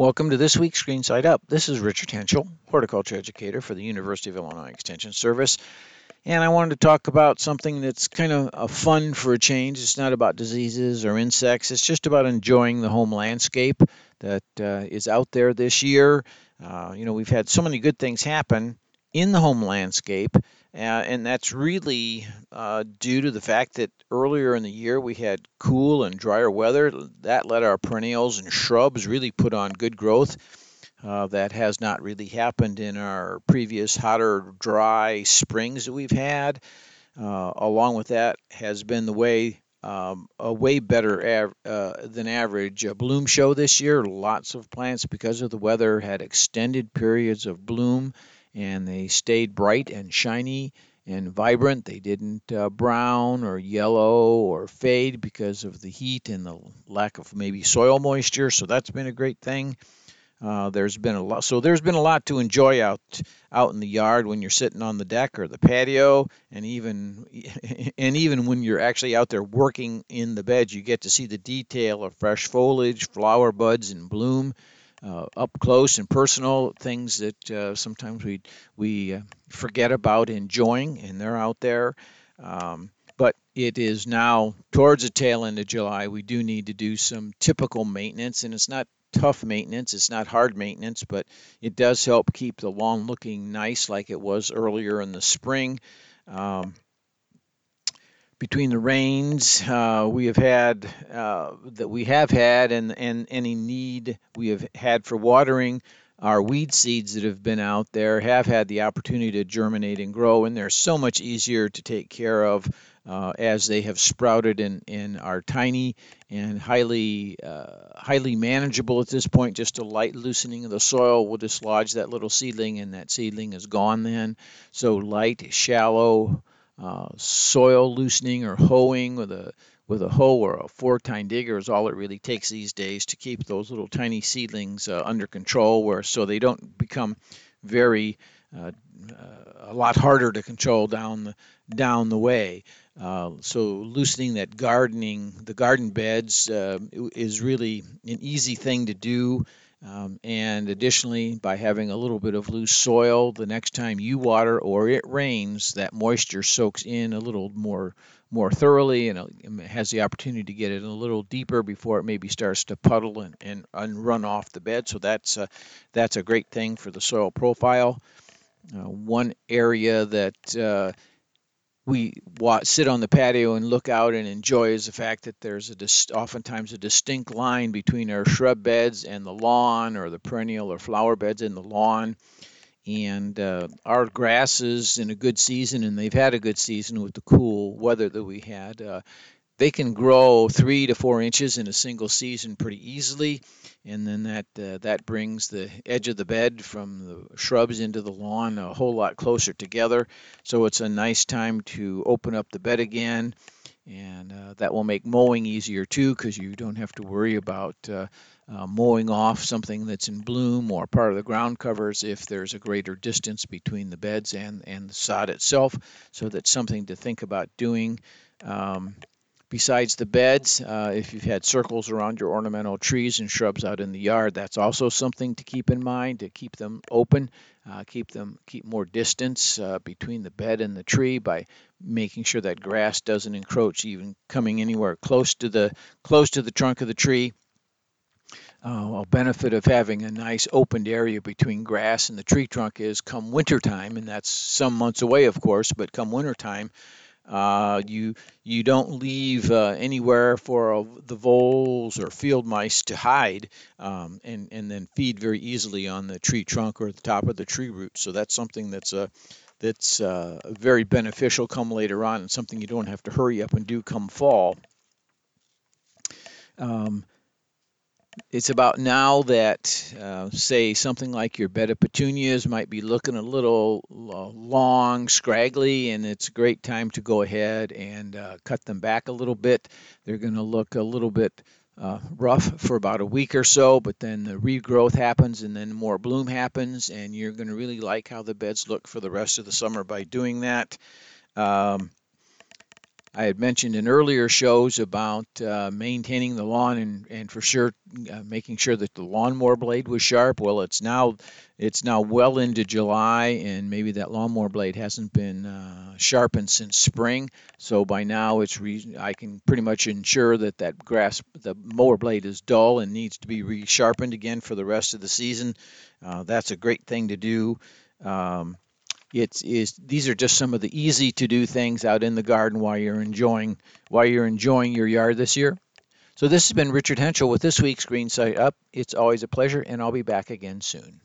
Welcome to this week's Green Side Up. This is Richard Hentschel, horticulture educator for the University of Illinois Extension Service. And I wanted to talk about something that's kind of a fun for a change. It's not about diseases or insects, it's just about enjoying the home landscape that uh, is out there this year. Uh, you know, we've had so many good things happen in the home landscape, uh, and that's really uh, due to the fact that earlier in the year we had cool and drier weather. That let our perennials and shrubs really put on good growth. Uh, that has not really happened in our previous hotter, dry springs that we've had. Uh, along with that has been the way um, a way better av- uh, than average uh, bloom show this year. Lots of plants, because of the weather, had extended periods of bloom and they stayed bright and shiny and vibrant. They didn't uh, brown or yellow or fade because of the heat and the lack of maybe soil moisture. So that's been a great thing. Uh, there's been a lot, so there's been a lot to enjoy out out in the yard when you're sitting on the deck or the patio, and even and even when you're actually out there working in the beds, you get to see the detail of fresh foliage, flower buds in bloom, uh, up close and personal things that uh, sometimes we we uh, forget about enjoying, and they're out there. Um, but it is now towards the tail end of July. We do need to do some typical maintenance, and it's not tough maintenance. It's not hard maintenance, but it does help keep the lawn looking nice like it was earlier in the spring. Um, between the rains uh, we have had uh, that we have had and, and any need we have had for watering our weed seeds that have been out there have had the opportunity to germinate and grow and they're so much easier to take care of uh, as they have sprouted and, and are tiny and highly uh, highly manageable at this point just a light loosening of the soil. Will dislodge that little seedling and that seedling is gone then. So light shallow uh, soil loosening or hoeing with a with a hoe or a four tine digger is all it really takes these days to keep those little tiny seedlings uh, under control where so they don't become very uh, uh a lot harder to control down the down the way. Uh, so loosening that gardening the garden beds is really an easy thing to do um, and additionally, by having a little bit of loose soil, the next time you water or it rains, that moisture soaks in a little more more thoroughly and it has the opportunity to get it a little deeper before it maybe starts to puddle and, and, and run off the bed. So that's a, that's a great thing for the soil profile. Uh, one area that uh, we sit on the patio and look out and enjoy is the fact that there's a dis- oftentimes a distinct line between our shrub beds and the lawn or the perennial or flower beds in the lawn. And uh, our grasses in a good season and they've had a good season with the cool weather that we had. Uh, they can grow three to four inches in a single season pretty easily, and then that uh, that brings the edge of the bed from the shrubs into the lawn a whole lot closer together. So it's a nice time to open up the bed again, and uh, that will make mowing easier too because you don't have to worry about uh, uh, mowing off something that's in bloom or part of the ground covers if there's a greater distance between the beds and and the sod itself. So that's something to think about doing. Um, Besides the beds, uh, if you've had circles around your ornamental trees and shrubs out in the yard, that's also something to keep in mind to keep them open, uh, keep them keep more distance uh, between the bed and the tree by making sure that grass doesn't encroach, even coming anywhere close to the close to the trunk of the tree. Uh, a benefit of having a nice opened area between grass and the tree trunk is come wintertime, and that's some months away, of course, but come wintertime, uh, you you don't leave uh, anywhere for uh, the voles or field mice to hide um, and and then feed very easily on the tree trunk or the top of the tree root. So that's something that's a uh, that's uh, very beneficial come later on and something you don't have to hurry up and do come fall. Um, it's about now that, uh, say, something like your bed of petunias might be looking a little uh, long, scraggly, and it's a great time to go ahead and uh, cut them back a little bit. They're going to look a little bit uh, rough for about a week or so, but then the regrowth happens and then more bloom happens, and you're going to really like how the beds look for the rest of the summer by doing that. Um, I had mentioned in earlier shows about uh, maintaining the lawn and, and for sure uh, making sure that the lawnmower blade was sharp. Well, it's now it's now well into July, and maybe that lawnmower blade hasn't been uh, sharpened since spring. So by now, it's re- I can pretty much ensure that that grass the mower blade is dull and needs to be resharpened again for the rest of the season. Uh, that's a great thing to do. Um, it's is these are just some of the easy to do things out in the garden while you're enjoying while you're enjoying your yard this year. So this has been Richard Hentschel with this week's Green Side Up. It's always a pleasure, and I'll be back again soon.